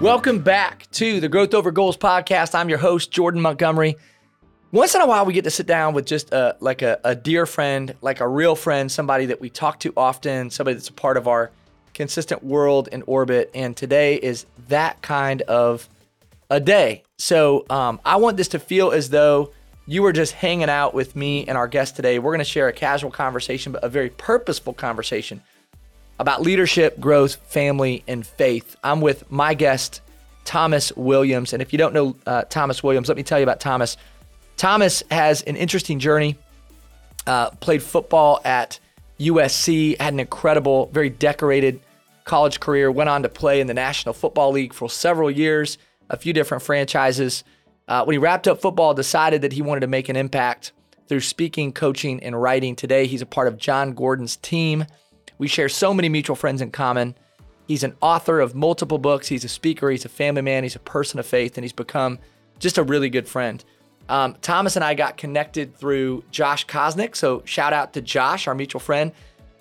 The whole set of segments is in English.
Welcome back to the Growth Over Goals podcast. I'm your host, Jordan Montgomery. Once in a while, we get to sit down with just a, like a, a dear friend, like a real friend, somebody that we talk to often, somebody that's a part of our consistent world and orbit. And today is that kind of a day. So um, I want this to feel as though you were just hanging out with me and our guest today. We're going to share a casual conversation, but a very purposeful conversation about leadership, growth, family, and faith. I'm with my guest, Thomas Williams. And if you don't know uh, Thomas Williams, let me tell you about Thomas. Thomas has an interesting journey. Uh, played football at USC, had an incredible, very decorated college career. Went on to play in the National Football League for several years, a few different franchises. Uh, when he wrapped up football, decided that he wanted to make an impact through speaking, coaching, and writing. Today, he's a part of Jon Gordon's team. We share so many mutual friends in common. He's an author of multiple books. He's a speaker. He's a family man. He's a person of faith, and he's become just a really good friend. Um, Thomas and I got connected through Josh Kosnick. So shout out to Josh, our mutual friend.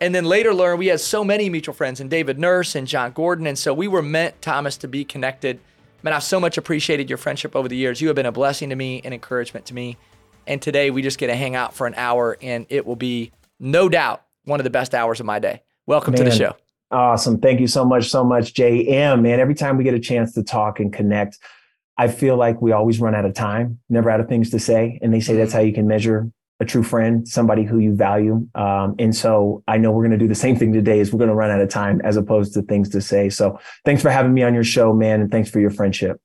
And then later learned we had so many mutual friends and David Nurse and Jon Gordon. And so we were meant, Thomas, to be connected. Man, I've so much appreciated your friendship over the years. You have been a blessing to me and encouragement to me. And today we just get to hang out for an hour and it will be no doubt one of the best hours of my day. Welcome man, to the show. Awesome. Thank you so much, so much, JM. Man, every time we get a chance to talk and connect, I feel like we always run out of time, never out of things to say. And they say that's how you can measure a true friend, somebody who you value. Um, and so I know we're going to do the same thing today is we're going to run out of time as opposed to things to say. So thanks for having me on your show, man. And thanks for your friendship.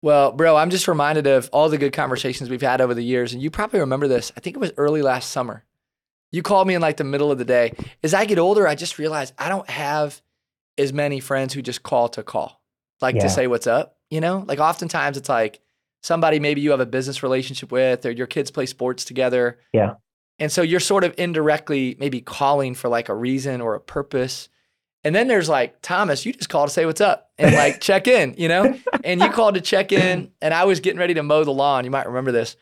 Well, bro, I'm just reminded of all the good conversations we've had over the years. And you probably remember this. I think it was early last summer. You called me in like the middle of the day. As I get older, I just realize I don't have as many friends who just call to call, like yeah. to say what's up. You know, like oftentimes it's like somebody maybe you have a business relationship with or your kids play sports together. Yeah. And so you're sort of indirectly maybe calling for like a reason or a purpose. And then there's like, Thomas, you just call to say what's up and like check in, you know? And you called to check in and I was getting ready to mow the lawn. You might remember this.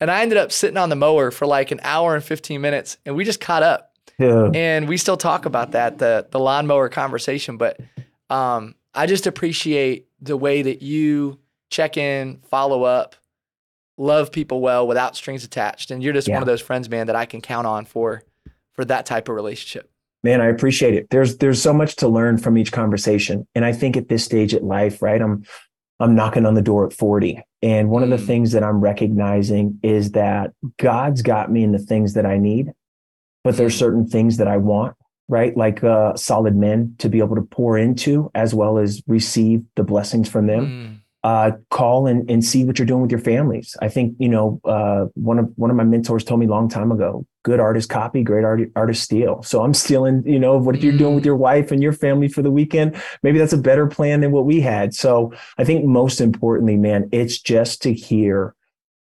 And I ended up sitting on the mower for like an hour and 15 minutes and we just caught up. Yeah. And we still talk about that, the the lawnmower conversation. But um, I just appreciate the way that you check in, follow up, love people well without strings attached. And you're just yeah. one of those friends, man, that I can count on for for that type of relationship. Man, I appreciate it. There's there's so much to learn from each conversation. And I think at this stage at life, right? I'm I'm knocking on the door at 40. And one of the mm. things that I'm recognizing is that God's got me in the things that I need, but there's mm. certain things that I want right? Like uh, solid men to be able to pour into as well as receive the blessings from them. Mm. Uh, call and, and see what you're doing with your families. I think you know uh, one of one of my mentors told me a long time ago: "Good artist copy, great art, artists steal." So I'm stealing, you know, what if you're doing with mm. your wife and your family for the weekend. Maybe that's a better plan than what we had. So I think most importantly, man, it's just to hear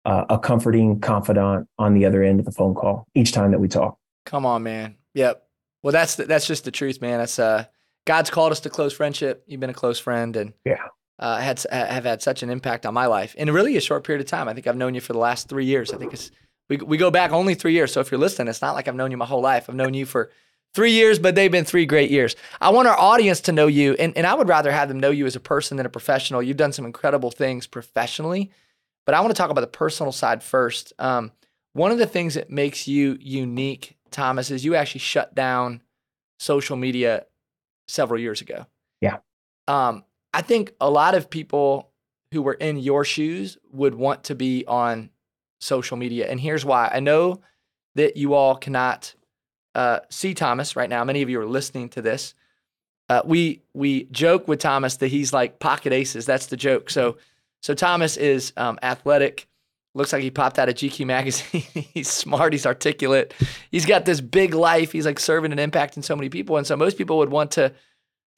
uh, a comforting confidant on the other end of the phone call each time that we talk. Come on, man. Yep. Well, that's the, that's just the truth, man. That's uh, God's called us to close friendship. You've been a close friend, and yeah, uh, had have had such an impact on my life in really a short period of time. I think I've known you for the last three years. I think it's we we go back only three years. So if you're listening, it's not like I've known you my whole life. I've known you for three years, but they've been three great years. I want our audience to know you, and, and I would rather have them know you as a person than a professional. You've done some incredible things professionally, but I want to talk about the personal side first. Um, one of the things that makes you unique Thomas, is you actually shut down social media several years ago. Yeah. Um, I think a lot of people who were in your shoes would want to be on social media. And here's why. I know that you all cannot uh, see Thomas right now. Many of you are listening to this. Uh, we we joke with Thomas that he's like pocket aces. That's the joke. So so Thomas is um, athletic looks like he popped out of GQ magazine. he's smart, he's articulate. He's got this big life. He's like serving and impacting so many people. And so most people would want to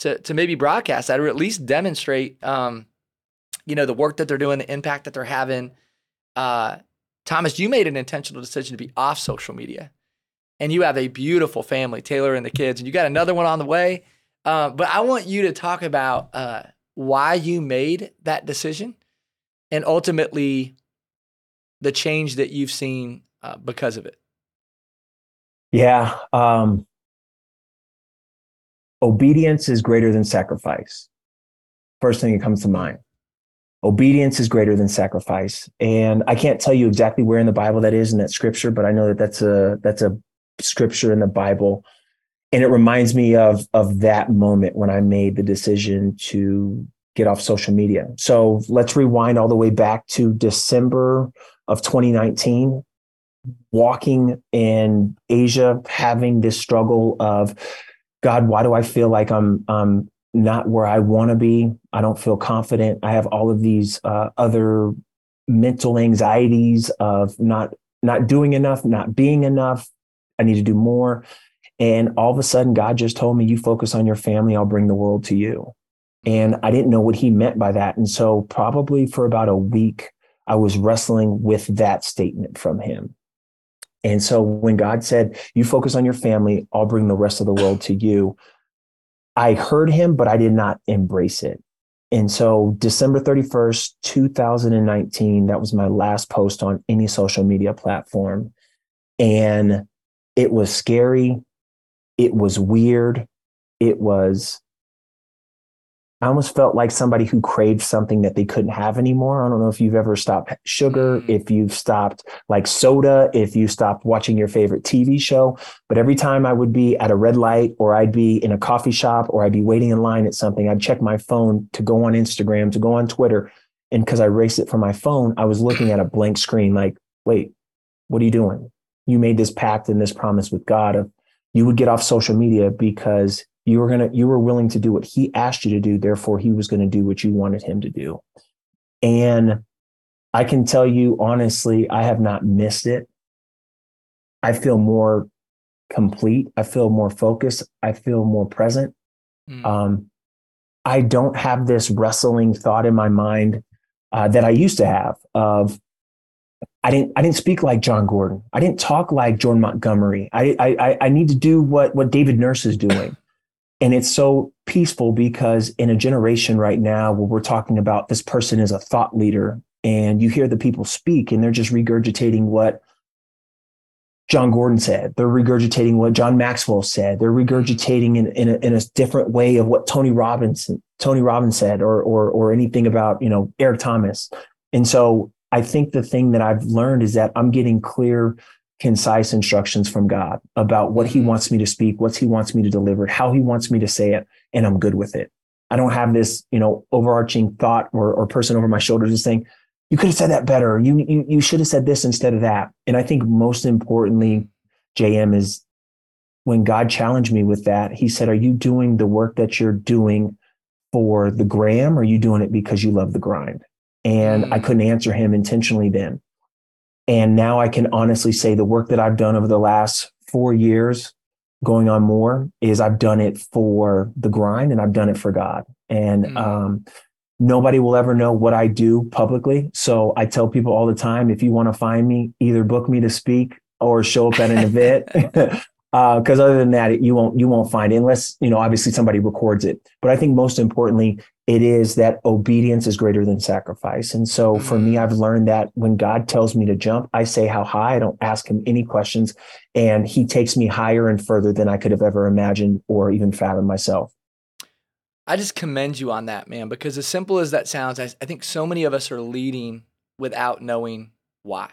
to to maybe broadcast that or at least demonstrate um, you know, the work that they're doing, the impact that they're having. Uh, Thomas, you made an intentional decision to be off social media. And you have a beautiful family, Taylor and the kids, and you got another one on the way. Uh, but I want you to talk about uh, why you made that decision and ultimately the change that you've seen uh, because of it? Yeah. Um, obedience is greater than sacrifice. First thing that comes to mind. Obedience is greater than sacrifice. And I can't tell you exactly where in the Bible that is in that scripture, but I know that that's a that's a scripture in the Bible. And it reminds me of of that moment when I made the decision to get off social media. So let's rewind all the way back to December of 2019, walking in Asia, having this struggle of God, why do I feel like I'm um, not where I want to be? I don't feel confident. I have all of these uh, other mental anxieties of not not doing enough, not being enough. I need to do more. And all of a sudden, God just told me, "You focus on your family. I'll bring the world to you." And I didn't know what He meant by that. And so, probably for about a week, I was wrestling with that statement from Him. And so when God said, You focus on your family, I'll bring the rest of the world to you, I heard him, but I did not embrace it. And so December 31st, 2019, that was my last post on any social media platform. And it was scary. It was weird. It was I almost felt like somebody who craved something that they couldn't have anymore. I don't know if you've ever stopped sugar, mm. if you've stopped like soda, if you stopped watching your favorite TV show. But every time I would be at a red light or I'd be in a coffee shop or I'd be waiting in line at something, I'd check my phone to go on Instagram, to go on Twitter. And because I raced it from my phone, I was looking at a blank screen like, wait, what are you doing? You made this pact and this promise with God of you would get off social media because you were gonna you were willing to do what he asked you to do therefore he was going to do what you wanted him to do and i can tell you honestly i have not missed it i feel more complete i feel more focused i feel more present mm. um, i don't have this wrestling thought in my mind uh, that i used to have of I didn't I didn't speak like Jon Gordon. I didn't talk like Jordan Montgomery. I I I need to do what what David Nurse is doing. And it's so peaceful because in a generation right now where we're talking about this person is a thought leader and you hear the people speak and they're just regurgitating what Jon Gordon said. They're regurgitating what John Maxwell said. They're regurgitating in, in, a, in a different way of what Tony Robbins Tony Robbins said or, or, or anything about, you know, Eric Thomas. And so I think the thing that I've learned is that I'm getting clear concise instructions from God about what he mm-hmm. wants me to speak, what he wants me to deliver, how he wants me to say it, and I'm good with it. I don't have this, you know, overarching thought or, or person over my shoulder just saying, you could have said that better. You, you, you should have said this instead of that. And I think most importantly, JM is when God challenged me with that, he said, are you doing the work that you're doing for the gram or are you doing it because you love the grind? And mm. I couldn't answer him intentionally then. And now I can honestly say the work that I've done over the last four years, going on more, is I've done it for the grind and I've done it for God. And mm. um, nobody will ever know what I do publicly. So I tell people all the time if you want to find me, either book me to speak or show up at an event. Because uh, other than that, you won't you won't find it unless you know obviously somebody records it. But I think most importantly, it is that obedience is greater than sacrifice. And so for me, mm. I've learned that when God tells me to jump, I say how high. I don't ask him any questions, and He takes me higher and further than I could have ever imagined or even fathomed myself. I just commend you on that, man, because as simple as that sounds, I, I think so many of us are leading without knowing why,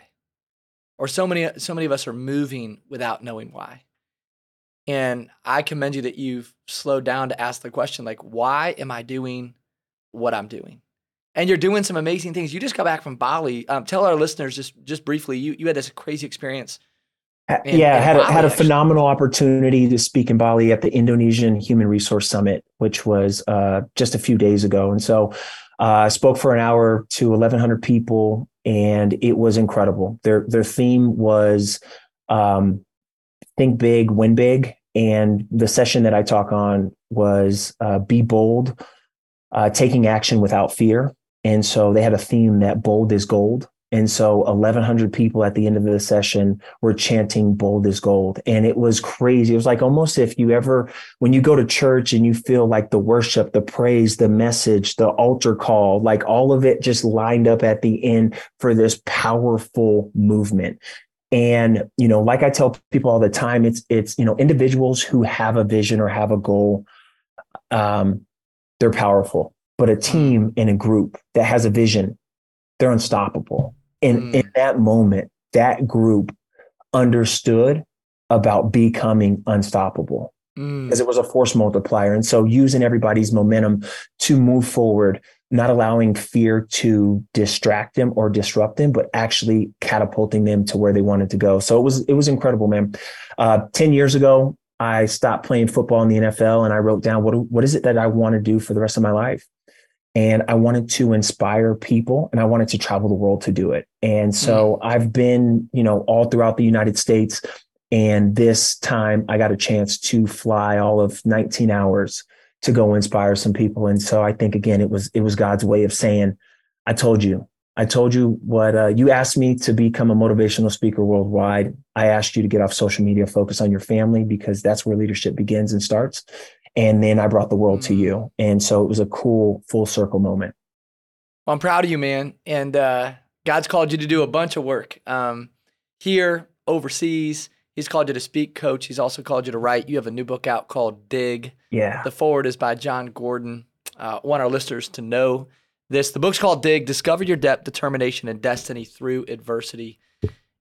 or so many so many of us are moving without knowing why. And I commend you that you've slowed down to ask the question, like, why am I doing what I'm doing? And you're doing some amazing things. You just got back from Bali. Um, tell our listeners just just briefly. You you had this crazy experience. In, yeah, in had Bali, a, had a phenomenal opportunity to speak in Bali at the Indonesian Human Resource Summit, which was uh, just a few days ago. And so uh, I spoke for an hour to 1,100 people, and it was incredible. Their their theme was um, think big, win big. And the session that I talk on was uh, be bold, uh, taking action without fear. And so they had a theme that bold is gold. And so 1,100 people at the end of the session were chanting bold is gold. And it was crazy. It was like almost if you ever, when you go to church and you feel like the worship, the praise, the message, the altar call, like all of it just lined up at the end for this powerful movement. And, you know, like I tell people all the time, it's, it's, you know, individuals who have a vision or have a goal, um, they're powerful. but a team and a group that has a vision, they're unstoppable. And mm. in that moment, that group understood about becoming unstoppable mm. because it was a force multiplier. And so using everybody's momentum to move forward, not allowing fear to distract them or disrupt them, but actually catapulting them to where they wanted to go. So it was, it was incredible, man. Uh, 10 years ago, I stopped playing football in the NFL and I wrote down what, what is it that I want to do for the rest of my life? and I wanted to inspire people and I wanted to travel the world to do it. And so mm. I've been, you know, all throughout the United States. And this time I got a chance to fly all of 19 hours to go inspire some people. And so I think again, it was, it was God's way of saying, I told you, I told you what uh, you asked me to become a motivational speaker worldwide. I asked you to get off social media, focus on your family because that's where leadership begins and starts and then I brought the world to you. And so it was a cool full circle moment. Well, I'm proud of you, man. And uh, God's called you to do a bunch of work um, here, overseas. He's called you to speak, coach. He's also called you to write. You have a new book out called Dig. Yeah. The forward is by Jon Gordon. Uh, want our listeners to know this. The book's called Dig Discover Your Depth, Determination, and Destiny Through Adversity.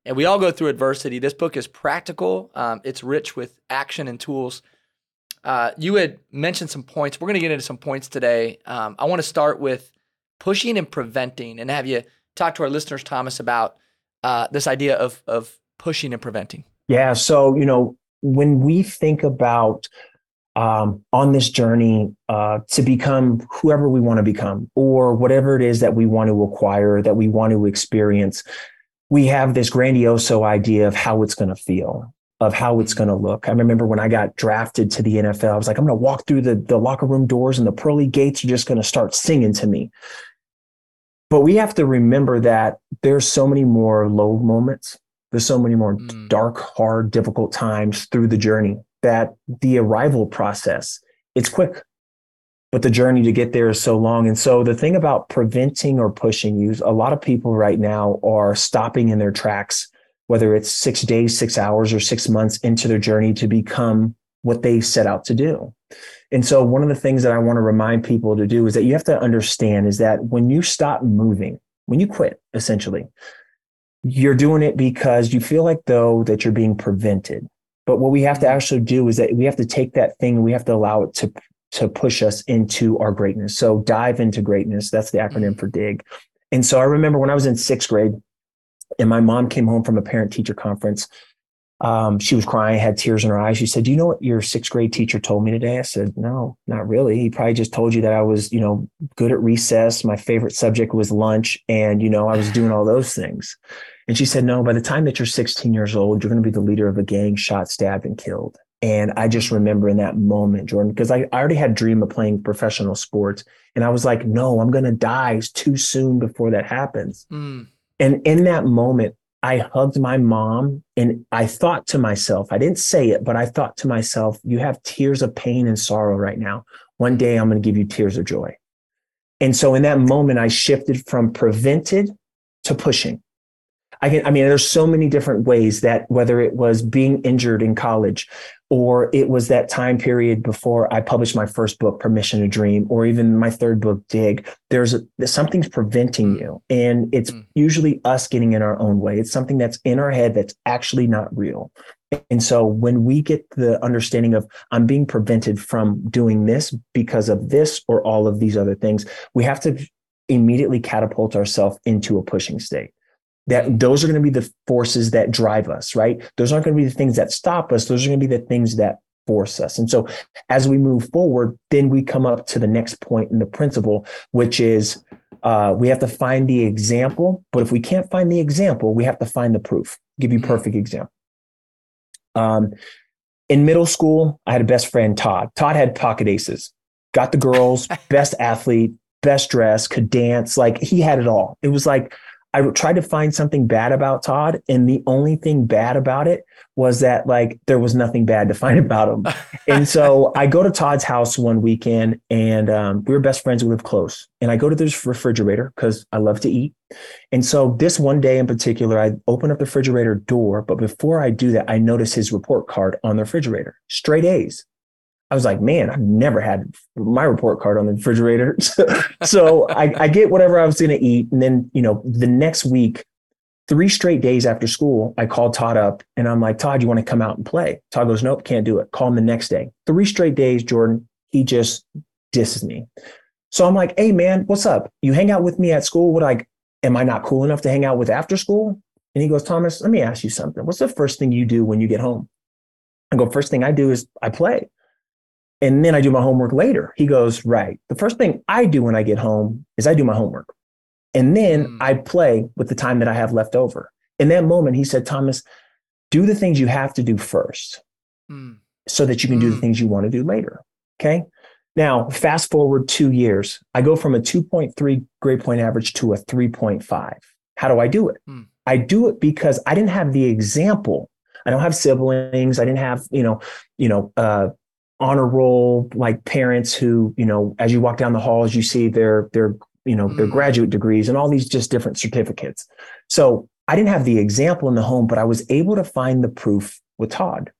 And we all go through adversity. This book is practical, um, it's rich with action and tools uh, you had mentioned some points. We're going to get into some points today. Um, I want to start with pushing and preventing, and have you talk to our listeners, Thomas, about uh, this idea of of pushing and preventing. Yeah. So you know, when we think about um, on this journey uh, to become whoever we want to become, or whatever it is that we want to acquire, that we want to experience, we have this grandioso idea of how it's going to feel of how it's going to look. I remember when I got drafted to the NFL, I was like, I'm going to walk through the, the locker room doors and the pearly gates are just going to start singing to me. But we have to remember that there's so many more low moments. There's so many more mm. dark, hard, difficult times through the journey that the arrival process, it's quick, but the journey to get there is so long. And so the thing about preventing or pushing you, a lot of people right now are stopping in their tracks whether it's six days, six hours, or six months into their journey to become what they set out to do. And so one of the things that I want to remind people to do is that you have to understand is that when you stop moving, when you quit, essentially, you're doing it because you feel like though that you're being prevented. But what we have to actually do is that we have to take that thing and we have to allow it to to push us into our greatness. So dive into greatness. That's the acronym for dig. And so I remember when I was in sixth grade, and my mom came home from a parent teacher conference. Um, she was crying, had tears in her eyes. She said, Do you know what your sixth grade teacher told me today? I said, No, not really. He probably just told you that I was, you know, good at recess. My favorite subject was lunch. And, you know, I was doing all those things. And she said, No, by the time that you're 16 years old, you're going to be the leader of a gang shot, stabbed, and killed. And I just remember in that moment, Jordan, because I, I already had dream of playing professional sports. And I was like, no, I'm going to die too soon before that happens. Mm. And in that moment, I hugged my mom and I thought to myself, I didn't say it, but I thought to myself, you have tears of pain and sorrow right now. One day I'm going to give you tears of joy. And so in that moment, I shifted from prevented to pushing. I can, I mean, there's so many different ways that whether it was being injured in college, or it was that time period before I published my first book, Permission to Dream, or even my third book, Dig. There's, a, something's preventing mm. you, and it's mm. usually us getting in our own way. It's something that's in our head that's actually not real. And so when we get the understanding of I'm being prevented from doing this because of this or all of these other things, we have to immediately catapult ourselves into a pushing state that those are going to be the forces that drive us, right? Those aren't going to be the things that stop us. Those are going to be the things that force us. And so as we move forward, then we come up to the next point in the principle, which is uh, we have to find the example. But if we can't find the example, we have to find the proof. I'll give you a perfect example. Um, in middle school, I had a best friend, Todd. Todd had pocket aces, got the girls, best athlete, best dress, could dance. Like he had it all. It was like I tried to find something bad about Todd, and the only thing bad about it was that like there was nothing bad to find about him. and so I go to Todd's house one weekend, and um, we were best friends. We live close, and I go to this refrigerator because I love to eat. And so this one day in particular, I open up the refrigerator door, but before I do that, I notice his report card on the refrigerator, straight A's. I was like, man, I've never had my report card on the refrigerator. so I, I get whatever I was going to eat. And then, you know, the next week, three straight days after school, I called Todd up and I'm like, Todd, you want to come out and play? Todd goes, nope, can't do it. Call him the next day. Three straight days, Jordan, he just disses me. So I'm like, hey, man, what's up? You hang out with me at school? What like, am I not cool enough to hang out with after school? And he goes, Thomas, let me ask you something. What's the first thing you do when you get home? I go, first thing I do is I play. And then I do my homework later. He goes, right. The first thing I do when I get home is I do my homework. And then mm. I play with the time that I have left over. In that moment, he said, Thomas, do the things you have to do first mm. so that you can mm. do the hmm. things you want to do later. Okay. Now, fast forward two years, I go from a 2.3 grade point average to a 3.5. How do I do it? Hmm. I do it because I didn't have the example. I don't have siblings. I didn't have, you know, you know, uh, honor roll like parents who, you know, as you walk down the halls, you see their their you know, mm. their graduate degrees and all these just different certificates. So I didn't have the example in the home, but I was able to find the proof with Todd.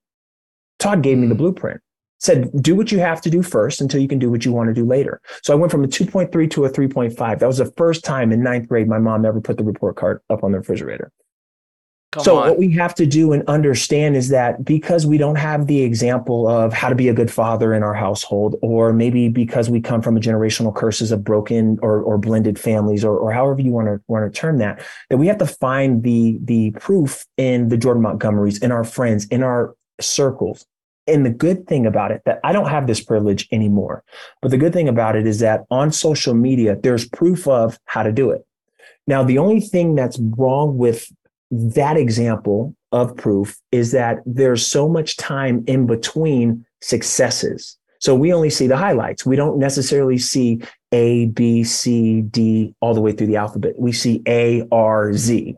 Todd gave me the mm. blueprint, said, do what you have to do first until you can do what you want to do later. So I went from a 2.3 to a 3.5. That was the first time in ninth grade my mom ever put the report card up on the refrigerator. Come so on. what we have to do and understand is that because we don't have the example of how to be a good father in our household, or maybe because we come from a generational curses of broken or, or blended families, or, or however you want to want to term that, that we have to find the the proof in the Jordan Montgomerys, in our friends, in our circles. And the good thing about it that I don't have this privilege anymore. But the good thing about it is that on social media, there's proof of how to do it. Now, the only thing that's wrong with that example of proof is that there's so much time in between successes. So we only see the highlights. We don't necessarily see A, B, C, D all the way through the alphabet. We see A, R, Z.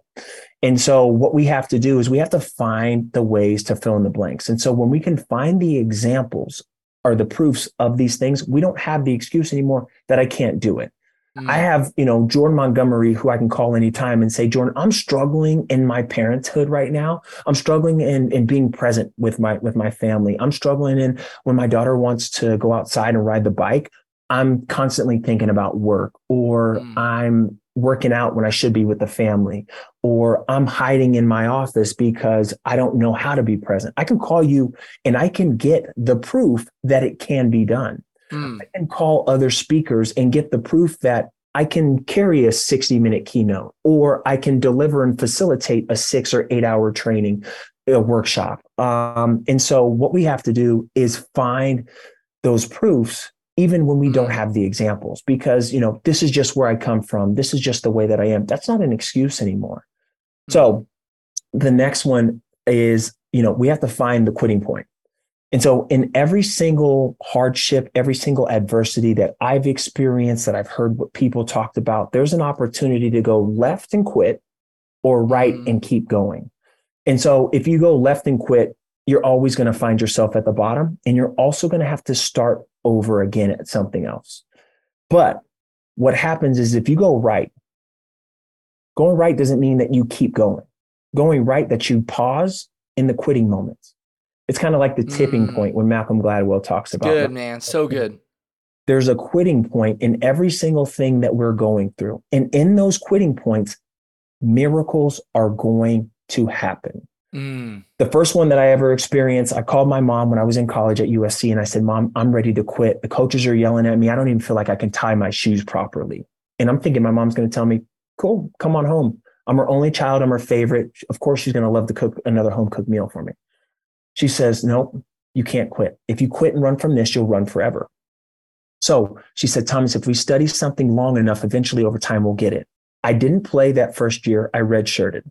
And so what we have to do is we have to find the ways to fill in the blanks. And so when we can find the examples or the proofs of these things, we don't have the excuse anymore that I can't do it. Mm. I have, you know, Jordan Montgomery, who I can call anytime and say, Jordan, I'm struggling in my parenthood right now. I'm struggling in, in being present with my with my family. I'm struggling in when my daughter wants to go outside and ride the bike. I'm constantly thinking about work, or mm. I'm working out when I should be with the family, or I'm hiding in my office because I don't know how to be present. I can call you and I can get the proof that it can be done. Mm. I can call other speakers and get the proof that I can carry a 60 minute keynote or I can deliver and facilitate a six or eight hour training, a workshop. Um, and so what we have to do is find those proofs even when we don't mm. have the examples because you know this is just where i come from this is just the way that i am that's not an excuse anymore so mm. the next one is you know we have to find the quitting point and so, in every single hardship, every single adversity that I've experienced, that I've heard what people talked about, there's an opportunity to go left and quit or right mm. and keep going. And so, if you go left and quit, you're always going to find yourself at the bottom and you're also going to have to start over again at something else. But what happens is if you go right, going right doesn't mean that you keep going. Going right, that you pause in the quitting moments it's kind of like the tipping mm. point when Malcolm Gladwell talks about. Good man, so good. There's a quitting point in every single thing that we're going through, and in those quitting points, miracles are going to happen. Mm. The first one that I ever experienced, I called my mom when I was in college at USC, and I said, "Mom, I'm ready to quit. The coaches are yelling at me. I don't even feel like I can tie my shoes properly." And I'm thinking my mom's going to tell me, "Cool, come on home." I'm her only child. I'm her favorite. Of course, she's going to love to cook another home cooked meal for me. She says, Nope, you can't quit. If you quit and run from this, you'll run forever. So she said, Thomas, if we study something long enough, eventually over time, we'll get it. I didn't play that first year. I redshirted.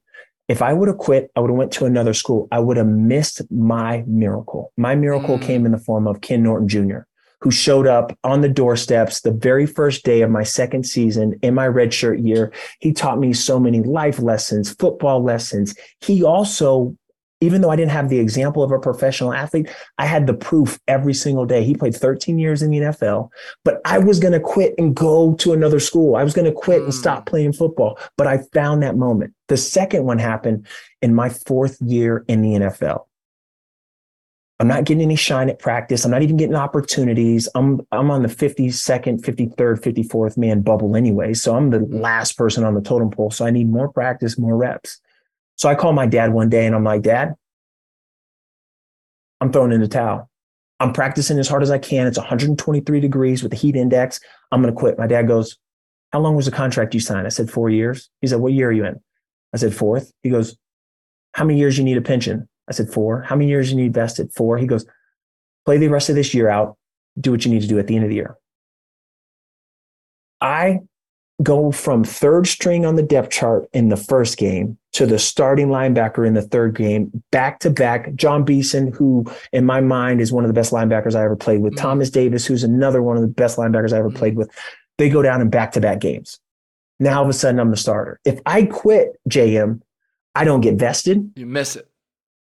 If I would have quit, I would have went to another school. I would have missed my miracle. My miracle mm. came in the form of Ken Norton Jr., who showed up on the doorsteps the very first day of my second season in my redshirt year. He taught me so many life lessons, football lessons. He also even though I didn't have the example of a professional athlete, I had the proof every single day. He played 13 years in the NFL, but I was going to quit and go to another school. I was going to quit mm. and stop hmm. playing football, but I found that moment. The second one happened in my fourth year in the NFL. I'm not getting any shine at practice. I'm not even getting opportunities. I'm I'm on the 52nd, 53rd, 54th man bubble anyway. So I'm the last person on the totem pole. So I need more practice, more reps. So I call my dad one day and I'm like, Dad, I'm throwing in the towel. I'm practicing as hard as I can. It's 123 degrees with the heat index. I'm going to quit. My dad goes, How long was the contract you signed? I said, Four years. He said, What year are you in? I said, Fourth. He goes, How many years you need a pension? I said, Four. How many years you need vested? Four. He goes, Play the rest of this year out. Do what you need to do at the end of the year. I go from third string on the depth chart in the first game to the starting linebacker in the third game, back to back. Jon Beason, who in my mind is one of the best linebackers I ever played with, mm-hmm. Thomas Davis, who's another one of the best linebackers I ever mm-hmm. played with. They go down in back to back games. Now all of a sudden I'm the starter. If I quit JM, I don't get vested. You miss it.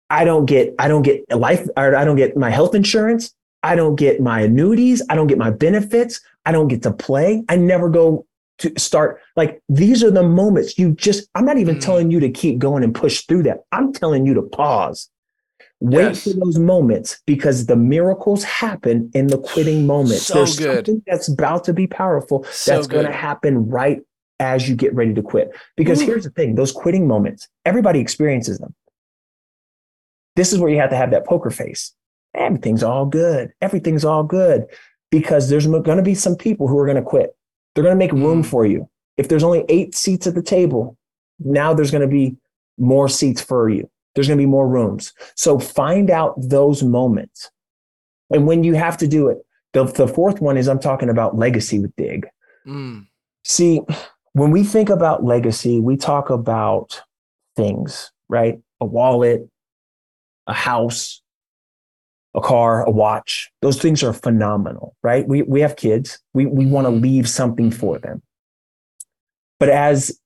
I don't get I don't get life or I don't get my health insurance. I don't get my annuities. I don't get my benefits. I don't get to play. I never go to start like these are the moments you just i'm not even mm. telling you to keep going and push through that. I'm telling you to pause. Wait yes. for those moments because the miracles happen in the quitting moments. So there's good. something that's about to be powerful so that's going to happen right as you get ready to quit. Because Ooh. here's the thing those quitting moments everybody experiences them. This is where you have to have that poker face. Everything's all good. Everything's all good because there's going to be some people who are going to quit they're going to make room mm. for you. If there's only eight seats at the table, now there's going to be more seats for you. There's going to be more rooms. So find out those moments. And when you have to do it, the, the fourth one is I'm talking about legacy with Dig. Mm. See, when we think about legacy, we talk about things, right? A wallet, a house, a car, a watch. Those things are phenomenal, right? We we have kids. We we want to mm-hmm. leave something for them. But as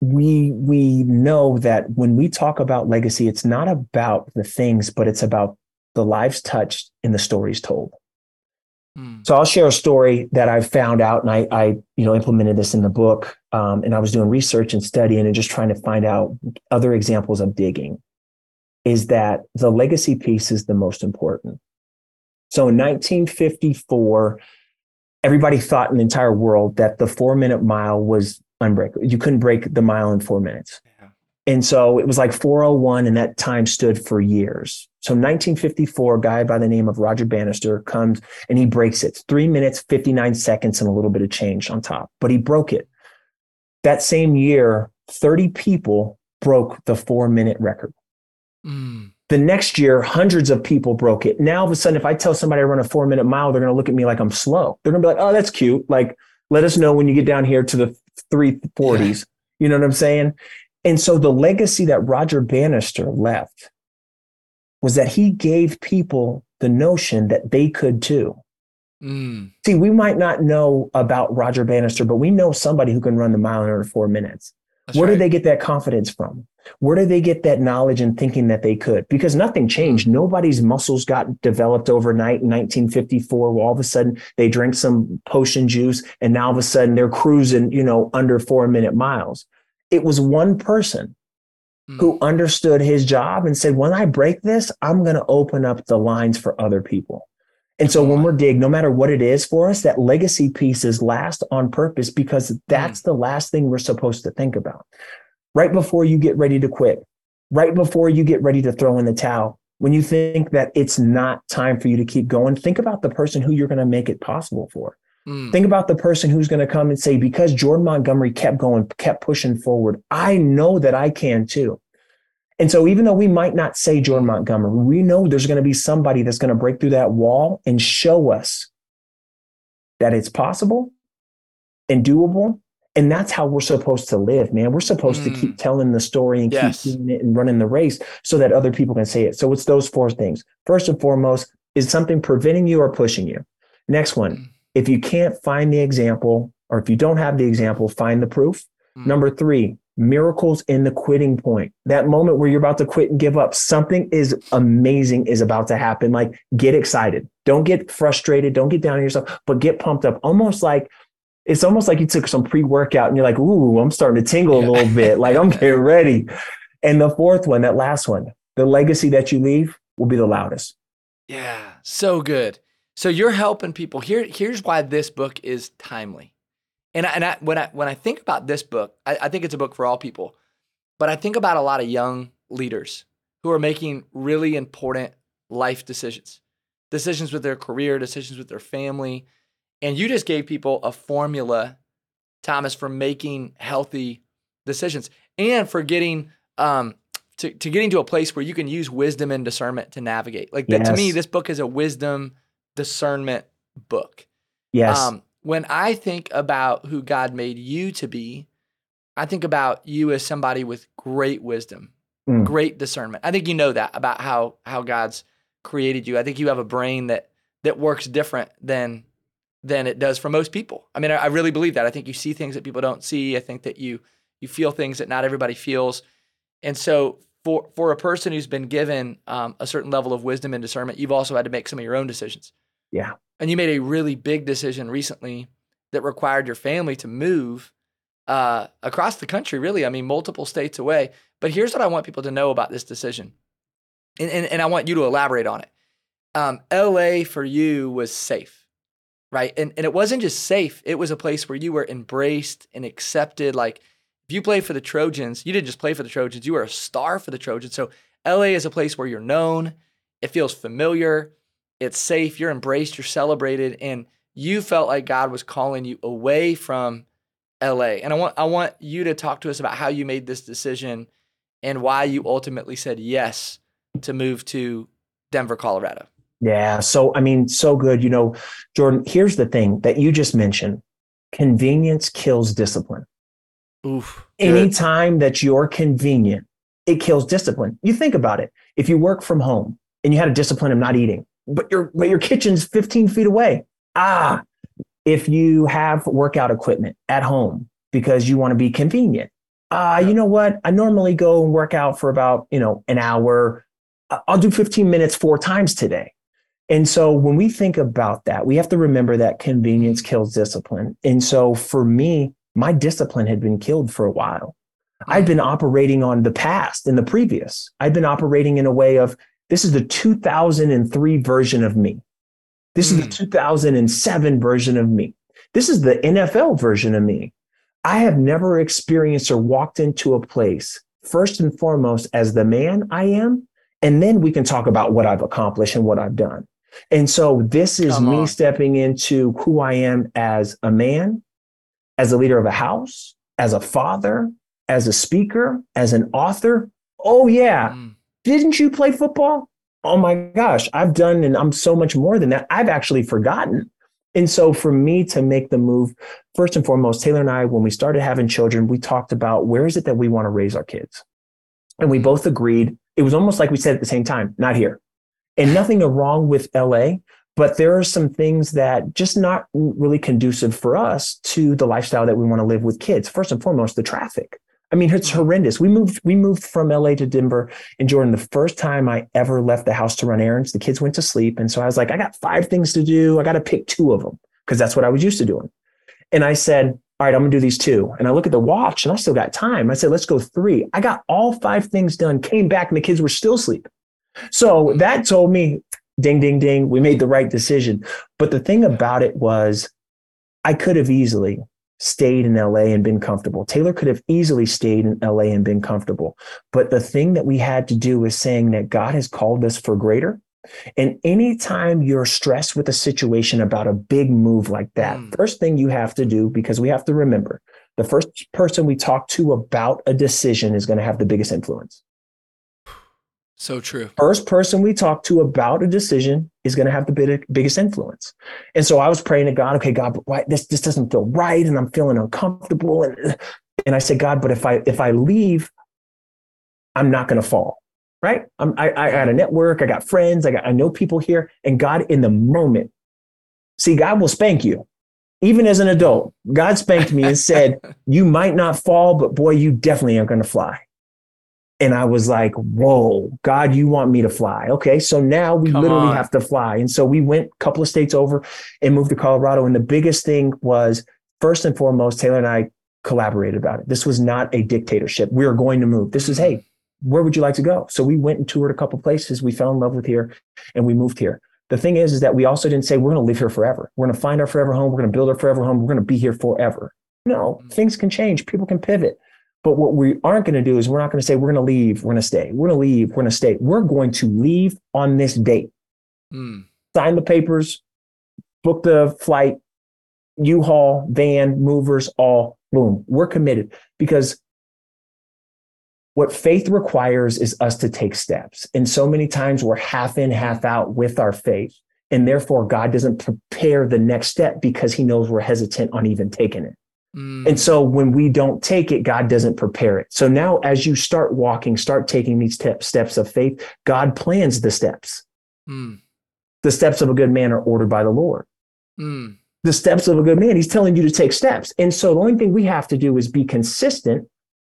we we know that when we talk about legacy, it's not about the things, but it's about the lives touched and the stories told. Hmm. So I'll share a story that I found out, and I, I, you know, implemented this in the book. Um, and I was doing research and studying, and just trying to find out other examples of digging is that the legacy piece is the most important. So in 1954, everybody thought in the entire world that the four minute mile was unbreakable. You couldn't break the mile in four minutes. Yeah. And so it was like 401, and that time stood for years. So 1954, a guy by the name of Roger Bannister comes and he breaks it. three minutes, 59 seconds, and a little bit of change on top, but he broke it. That same year, 30 people broke the four minute record. Mm. The next year, hundreds of people broke it. Now, all of a sudden, if I tell somebody I run a four minute mile, they're going to look at me like I'm slow. They're going to be like, oh, that's cute. Like, let us know when you get down here to the 340s. Yeah. You know what I'm saying? And so the legacy that Roger Bannister left was that he gave people the notion that they could too. Mm. See, we might not know about Roger Bannister, but we know somebody who can run the mile in under four minutes. That's Where right. did they get that confidence from? Where did they get that knowledge and thinking that they could? Because nothing changed. Nobody's muscles got developed overnight in 1954. Well, all of a sudden they drank some potion juice and now all of a sudden they're cruising, you know, under four minute miles. It was one person mm. who understood his job and said, when I break this, I'm going to open up the lines for other people. And so when we're dig, no matter what it is for us, that legacy piece is last on purpose because that's mm. the last thing we're supposed to think about right before you get ready to quit, right before you get ready to throw in the towel, when you think that it's not time for you to keep going, think about the person who you're going to make it possible for. Mm. Think about the person who's going to come and say, because Jordan Montgomery kept going, kept pushing forward, I know that I can too. And so, even though we might not say Jordan Montgomery, we know there's going to be somebody that's going to break through that wall and show us that it's possible and doable and that's how we're supposed to live, man. We're supposed mm. to keep mm. telling the story and yes. keep doing it and running the race so that other people can say it. So it's those four things. First and foremost, is something preventing you or pushing you? Next one, mm. if you can't find the example or if you don't have the example, find the proof. Mm. Number three, miracles in the quitting point. That moment where you're about to quit and give up, something is amazing is about to happen. Like get excited. Don't get frustrated. Don't get down on yourself, but get pumped up. Almost like it's almost like you took some pre-workout and you're like, ooh, I'm starting to tingle a little bit. Like I'm getting ready. And the fourth one, that last one, the legacy that you leave will be the loudest. Yeah, so good. So you're helping people. Here, here's why this book is timely. And I, and I, when I when I think about this book, I, I think it's a book for all people. But I think about a lot of young leaders who are making really important life decisions, decisions with their career, decisions with their family, and you just gave people a formula, Thomas, for making healthy decisions and for getting um, to, to getting to a place where you can use wisdom and discernment to navigate. Like yes. to me, this book is a wisdom discernment book. Yes. Um, when I think about who God made you to be, I think about you as somebody with great wisdom, mm. great discernment. I think you know that about how how God's created you. I think you have a brain that that works different than than it does for most people. I mean, I, I really believe that. I think you see things that people don't see. I think that you you feel things that not everybody feels. And so for for a person who's been given um, a certain level of wisdom and discernment, you've also had to make some of your own decisions. Yeah. And you made a really big decision recently that required your family to move uh, across the country. Really, I mean, multiple states away. But here's what I want people to know about this decision, and and, and I want you to elaborate on it. Um, L.A. for you was safe, right? And and it wasn't just safe; it was a place where you were embraced and accepted. Like if you play for the Trojans, you didn't just play for the Trojans, you were a star for the Trojans. So LA is a place where you're known, it feels familiar, it's safe, you're embraced, you're celebrated, and you felt like God was calling you away from LA. And I want I want you to talk to us about how you made this decision and why you ultimately said yes to move to Denver, Colorado. Yeah. So, I mean, so good. You know, Jordan, here's the thing that you just mentioned convenience kills discipline. Oof. Anytime that you're convenient, it kills discipline. You think about it. If you work from home and you had a discipline of not eating, but your but your kitchen's 15 feet away. Ah, if you have workout equipment at home because you want to be convenient. Ah, uh, you know what? I normally go and work out for about, you know, an hour. I'll do 15 minutes four times today. And so when we think about that, we have to remember that convenience kills discipline. And so for me, my discipline had been killed for a while. I'd been operating on the past and the previous. I'd been operating in a way of this is the 2003 version of me. This mm. is the hmm. 2007 version of me. This is the NFL version of me. I have never experienced or walked into a place, first and foremost, as the man I am. And then we can talk about what I've accomplished and what I've done. And so this is Come me on. stepping into who I am as a man, as a leader of a house, as a father, as a speaker, as an author. Oh, yeah. Mm. Didn't you play football? Oh my gosh, I've done, and I'm so much more than that. I've actually forgotten. And so for me to make the move, first and foremost, Taylor and I, when we started having children, we talked about where is it that we want to raise our kids? And we both agreed. It was almost like we said at the same time, not here. And nothing wrong with LA, but there are some things that just not really conducive for us to the lifestyle that we want to live with kids. First and foremost, the traffic. I mean, it's horrendous. We moved we moved from LA to Denver and Jordan. The first time I ever left the house to run errands, the kids went to sleep, and so I was like, I got five things to do. I got to pick two of them because that's what I was used to doing. And I said, all right, I'm gonna do these two. And I look at the watch, and I still got time. I said, let's go three. I got all five things done. Came back, and the kids were still sleeping. So mm-hmm. that told me ding, ding, ding, we made the right decision. But the thing about it was, I could have easily stayed in LA and been comfortable. Taylor could have easily stayed in LA and been comfortable. But the thing that we had to do was saying that God has called us for greater. And anytime you're stressed with a situation about a big move like that, mm. first thing you have to do, because we have to remember, the first person we talk to about a decision is going to have the biggest influence. So true. First person we talk to about a decision is going to have the big, biggest influence. And so I was praying to God, okay, God, why this this doesn't feel right, and I'm feeling uncomfortable. And and I said, God, but if I if I leave, I'm not going to fall. Right? I'm, I I got a network, I got friends, I got I know people here, and God in the moment. See, God will spank you. Even as an adult, God spanked me and said, "You might not fall, but boy, you definitely are going to fly." And I was like, whoa, God, you want me to fly. Okay. So now we Come literally on. have to fly. And so we went a couple of states over and moved to Colorado. And the biggest thing was first and foremost, Taylor and I collaborated about it. This was not a dictatorship. We are going to move. This is, hey, where would you like to go? So we went and toured a couple places. We fell in love with here and we moved here. The thing is, is that we also didn't say we're going to live here forever. We're going to find our forever home. We're going to build our forever home. We're going to be here forever. No, mm-hmm. things can change. People can pivot. But what we aren't going to do is we're not going to say we're going to leave. We're going to stay. We're going to leave. We're going to stay. We're going to leave on this date. Mm. Sign the papers, book the flight, U-Haul, van, movers, all boom. We're committed because what faith requires is us to take steps. And so many times we're half in, half out with our faith. And therefore, God doesn't prepare the next step because he knows we're hesitant on even taking it. Mm. And so when we don't take it, God doesn't prepare it. So now, as you start walking, start taking these steps of faith, God plans the steps. Mm. The steps of a good man are ordered by the Lord. Mm. The steps of a good man, he's telling you to take steps. And so the only thing we have to do is be consistent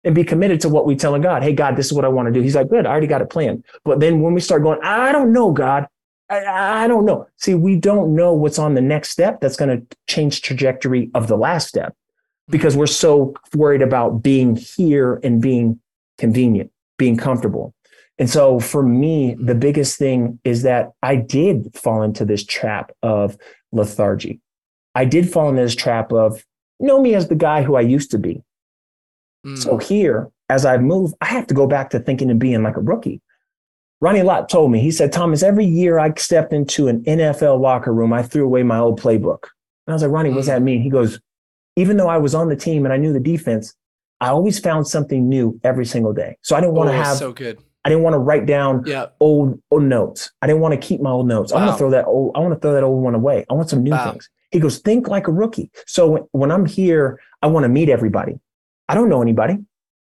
and be committed to what we telling God. Hey, God, this is what I want to do. He's like, good, I already got it planned. But then when we start going, I don't know, God, I, I don't know. See, we don't know what's on the next step that's going to change trajectory of the last step because we're so worried about being here and being convenient, being comfortable. And so for me, the biggest thing is that I did fall into this trap of lethargy. I did fall into this trap of know me as the guy who I used to be. Mm. So here, as I move, I have to go back to thinking and being like a rookie. Ronnie Lott told me, he said, Thomas, every year I stepped into an NFL locker room, I threw away my old playbook. And I was like, Ronnie, mm. what's that mean? He goes, even though I was on the team and I knew the defense, I always found something new every single day. So I didn't want to oh, have so good. I didn't want to write down yeah. old old notes. I didn't want to keep my old notes. Wow. I want to throw that old. I want to throw that old one away. I want some new wow. things. He goes, think like a rookie. So when, when I'm here, I want to meet everybody. I don't know anybody.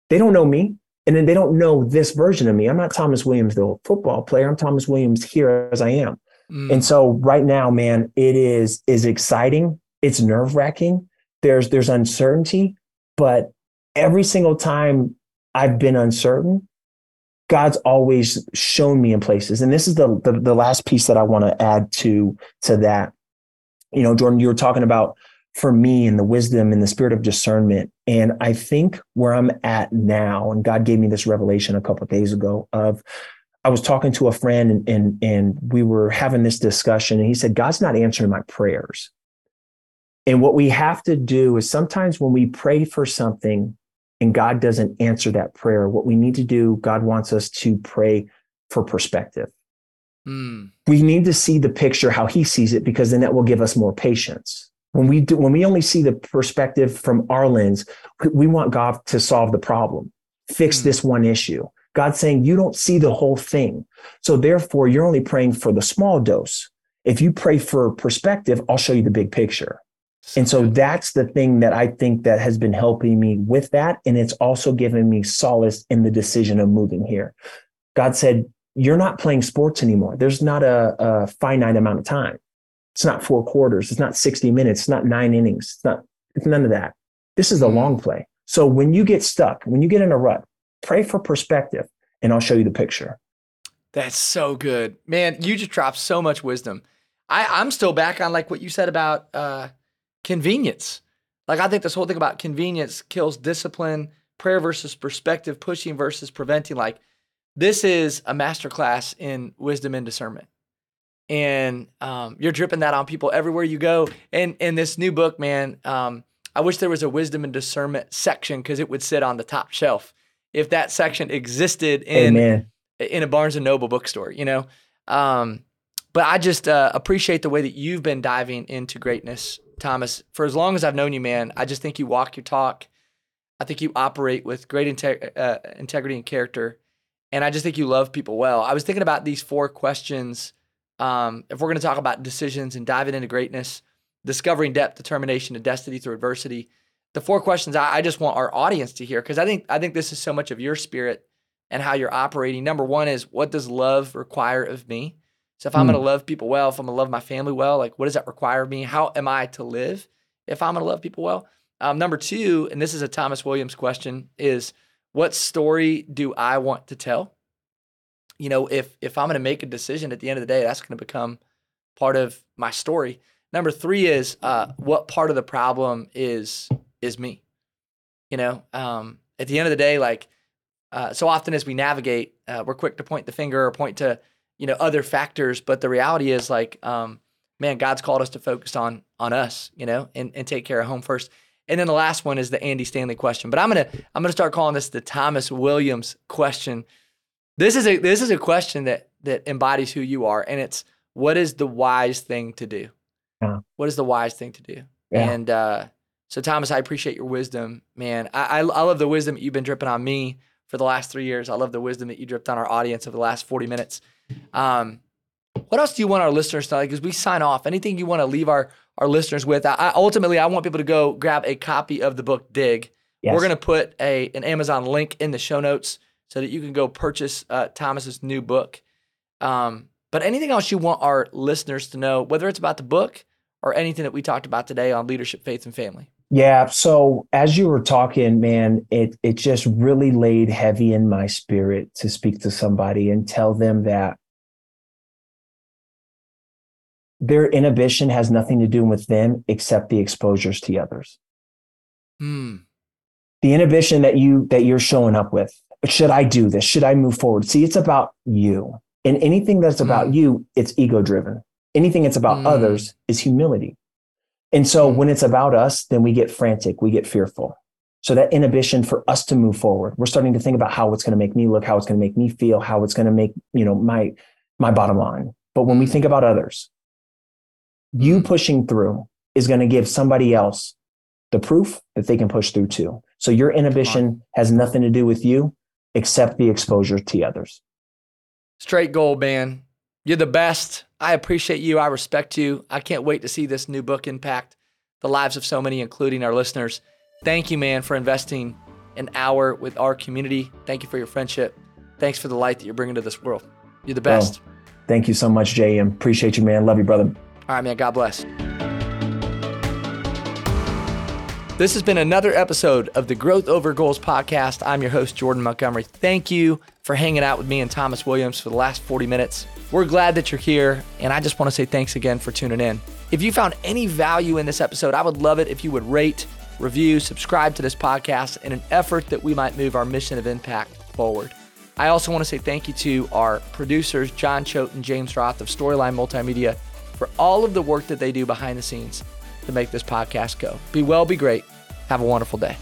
They don't know me. And then they don't know this version of me. I'm not Thomas Williams, the football player. I'm Thomas Williams here as I am. Mm. And so right now, man, it is is exciting. It's nerve wracking. There's there's uncertainty, but every single time I've been uncertain, God's always shown me in places. And this is the the, the last piece that I want to add to to that. You know, Jordan, you were talking about for me and the wisdom and the spirit of discernment. And I think where I'm at now, and God gave me this revelation a couple days ago of I was talking to a friend and, and, and we were having this discussion and he said, God's not answering my prayers. And what we have to do is sometimes when we pray for something and God doesn't answer that prayer, what we need to do, God wants us to pray for perspective. Mm. We need to see the picture how he sees it because then that will give us more patience. When we do, when we only see the perspective from our lens, we want God to solve the problem, fix mm. this one issue. God's saying you don't see the whole thing. So therefore, you're only praying for the small dose. If you pray for perspective, I'll show you the big picture. And so that's the thing that I think that has been helping me with that. And it's also given me solace in the decision of moving here. God said, You're not playing sports anymore. There's not a, a finite amount of time. It's not four quarters. It's not 60 minutes. It's not nine innings. It's not, it's none of that. This is a long mm. play. So when you get stuck, when you get in a rut, pray for perspective and I'll show you the picture. That's so good. Man, you just dropped so much wisdom. I, I'm still back on like what you said about uh, convenience. Like I think this whole thing about convenience kills discipline, prayer versus perspective, pushing versus preventing. Like this is a masterclass in wisdom and discernment and um, you're dripping that on people everywhere you go. And in this new book, man, um, I wish there was a wisdom and discernment section because it would sit on the top shelf if that section existed in Amen. in a Barnes and Noble bookstore. You know, um, but I just uh, appreciate the way that you've been diving into greatness, Thomas. For as long as I've known you, man, I just think you walk your talk. I think you operate with great integ- uh, integrity and character, and I just think you love people well. I was thinking about these four questions um, if we're going to talk about decisions and diving into greatness, discovering depth, determination, and destiny through adversity, the four questions I, I just want our audience to hear because I think I think this is so much of your spirit and how you're operating. Number one is what does love require of me? So if I'm going to love people well, if I'm going to love my family well, like what does that require of me? How am I to live if I'm going to love people well? Um, number two, and this is a Thomas Williams question, is what story do I want to tell? you know, if if I'm going to make a decision at the end of the day, that's going to become part of my story. Number three is uh, what part of the problem is is me. You know, um, at the end of the day, like uh, so often as we navigate, uh, we're quick to point the finger or point to you know other factors, but the reality is like, um, man, God's called us to focus on on us, you know, and, and take care of home first. And then the last one is the Andy Stanley question, but I'm gonna I'm gonna start calling this the Thomas Williams question. This is a this is a question that that embodies who you are, and it's what is the wise thing to do? Yeah. What is the wise thing to do? Yeah. And uh, so, Thomas, I appreciate your wisdom, man. I, I, I love the wisdom that you've been dripping on me for the last three years. I love the wisdom that you dripped on our audience over the last 40 minutes. Um, what else do you want our listeners to like as we sign off? Anything you want to leave our, our listeners with? I, I, ultimately, I want people to go grab a copy of the book Dig. Yes. We're going to put a an Amazon link in the show notes so that you can go purchase uh, Thomas's new book. Um, but anything else you want our listeners to know, whether it's about the book or anything that we talked about today on leadership, faith, and family? Yeah. So as you were talking, man, it it just really laid heavy in my spirit to speak to somebody and tell them that their inhibition has nothing to do with them except the exposures to others. Hmm. The inhibition that you that you're showing up with. Should I do this? Should I move forward? See, it's about you. And anything that's about Mm. you, it's ego driven. Anything that's about Mm. others is humility. And so Mm. when it's about us, then we get frantic, we get fearful. So that inhibition for us to move forward, we're starting to think about how it's going to make me look, how it's going to make me feel, how it's going to make, you know, my my bottom line. But when we think about others, you pushing through is going to give somebody else the proof that they can push through too. So your inhibition has nothing to do with you except the exposure to others. Straight gold, man. You're the best. I appreciate you. I respect you. I can't wait to see this new book impact the lives of so many, including our listeners. Thank you, man, for investing an hour with our community. Thank you for your friendship. Thanks for the light that you're bringing to this world. You're the best. Thank you so much, JM. Appreciate you, man. Love you, brother. All right, man. God bless. This has been another episode of the Growth Over Goals podcast. I'm your host, Jordan Montgomery. Thank you for hanging out with me and Thomas Williams for the last 40 minutes. We're glad that you're here, and I just want to say thanks again for tuning in. If you found any value in this episode, I would love it if you would rate, review, subscribe to this podcast in an effort that we might move our mission of impact forward. I also want to say thank you to our producers, John Choate and James Roth of Storyline Multimedia, for all of the work that they do behind the scenes to make this podcast go. Be well, be great. Have a wonderful day.